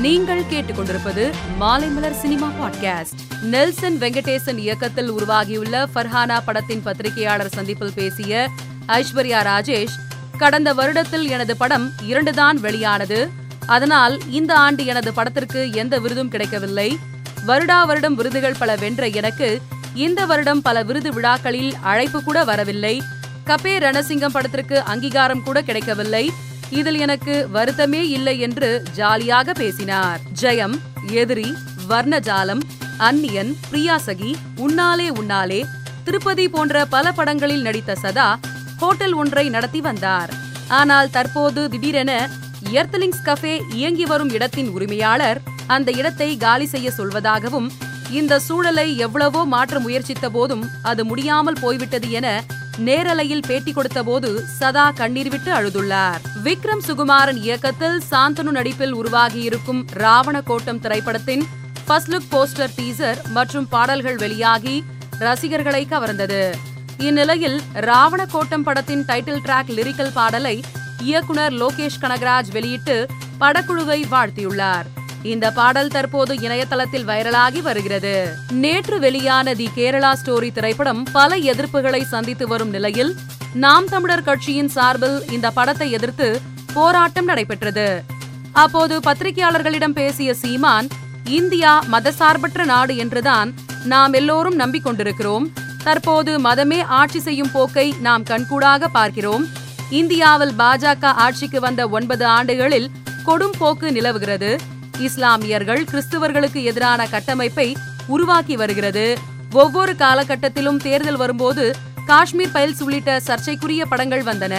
நீங்கள் கேட்டுக்கொண்டிருப்பது Maalaimalar cinema podcast Nelson Venkatesan இயக்கத்தில் உருவாகியுள்ள ஃபர்ஹானா படத்தின் பத்திரிகையாளர் சந்திப்பில் பேசிய ஐஸ்வர்யா ராஜேஷ் கடந்த வருடத்தில் எனது படம் இரண்டுதான் வெளியானது. அதனால் இந்த ஆண்டு எனது படத்திற்கு எந்த விருதும் கிடைக்கவில்லை. வருடா வருடம் விருதுகள் பல வென்ற எனக்கு இந்த வருடம் பல விருது விழாக்களில் அழைப்பு கூட வரவில்லை. கபே ரணசிங்கம் படத்திற்கு அங்கீகாரம் கூட கிடைக்கவில்லை. இதில் எனக்கு வருத்தமே இல்லை என்று ஜாலியாக பேசினார். ஜெயம் எதிரி வர்ணஜாலம் அந்நியன் பிரியாசகி உன்னாலே உன்னாலே திருப்பதி போன்ற பல படங்களில் நடித்த சதா ஹோட்டல் ஒன்றை நடத்தி வந்தார். ஆனால் தற்போது திடீரென எர்த்லிங்ஸ் கஃபே இயங்கி வரும் இடத்தின் உரிமையாளர் அந்த இடத்தை காலி செய்ய சொல்வதாகவும் இந்த சூழலை எவ்வளவோ மாற்ற முயற்சித்த போதும் அது முடியாமல் போய்விட்டது என நேரலையில் பேட்டி கொடுத்த போது சதா கண்ணீர் விட்டு அழுதுள்ளார். விக்ரம் சுகுமாரன் இயக்கத்தில் சாந்தனு நடிப்பில் உருவாகியிருக்கும் ராவண கோட்டம் திரைப்படத்தின் ஃபர்ஸ்ட் லுக் போஸ்டர் டீசர் மற்றும் பாடல்கள் வெளியாகி ரசிகர்களை கவர்ந்தது. இந்நிலையில் ராவண கோட்டம் படத்தின் டைட்டில் டிராக் லிரிக்கல் பாடலை இயக்குனர் லோகேஷ் கனகராஜ் வெளியிட்டு படக்குழுவை வாழ்த்தியுள்ளார். இந்த பாடல் தற்போது இணையதளத்தில் வைரலாகி வருகிறது. நேற்று வெளியான தி கேரளா ஸ்டோரி திரைப்படம் பல எதிர்ப்புகளை சந்தித்து வரும் நிலையில் நாம் தமிழர் கட்சியின் சார்பில் இந்த படத்தை எதிர்த்து போராட்டம் நடைபெற்றது. அப்போது பத்திரிகையாளர்களிடம் பேசிய சீமான் இந்தியா மதசார்பற்ற நாடு என்றுதான் நாம் எல்லோரும் நம்பிக்கொண்டிருக்கிறோம். தற்போது மதமே ஆட்சி செய்யும் போக்கை நாம் கண்கூடாக பார்க்கிறோம். இந்தியாவில் பாஜக ஆட்சிக்கு வந்த ஒன்பது ஆண்டுகளில் கொடும் போக்கு நிலவுகிறது. இஸ்லாமியர்கள் கிறிஸ்துவர்களுக்கு எதிரான கட்டமைப்பை உருவாக்கி வருகிறது. ஒவ்வொரு காலகட்டத்திலும் தேர்தல் வரும்போது காஷ்மீர் பைல்ஸ் உள்ளிட்ட சர்ச்சைக்குரிய படங்கள் வந்தன.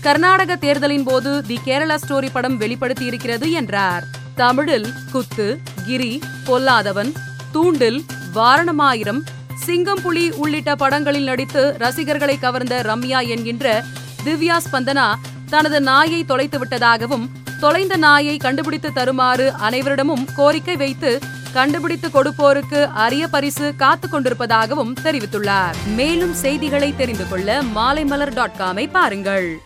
கர்நாடக தேர்தலின் போது தி கேரளா ஸ்டோரி படம் வெளிப்படுத்தி இருக்கிறது என்றார். தமிழில் குத்து கிரி பொல்லாதவன் தூண்டில் வாரணமாயிரம் சிங்கம் புலி உள்ளிட்ட படங்களில் நடித்து ரசிகர்களை கவர்ந்த ரம்யா என்கின்ற திவ்யா ஸ்பந்தனா தனது நாயை தொலைத்து விட்டதாகவும் தொலைந்த நாயை கண்டுபிடித்து தருமாறு அனைவரிடமும் கோரிக்கை வைத்து கண்டுபிடித்து கொடுப்போருக்கு அரிய பரிசு காத்து கொண்டிருப்பதாகவும் தெரிவித்துள்ளார். மேலும் செய்திகளை தெரிந்து கொள்ள மாலைமலர் டாட் காமை பாருங்கள்.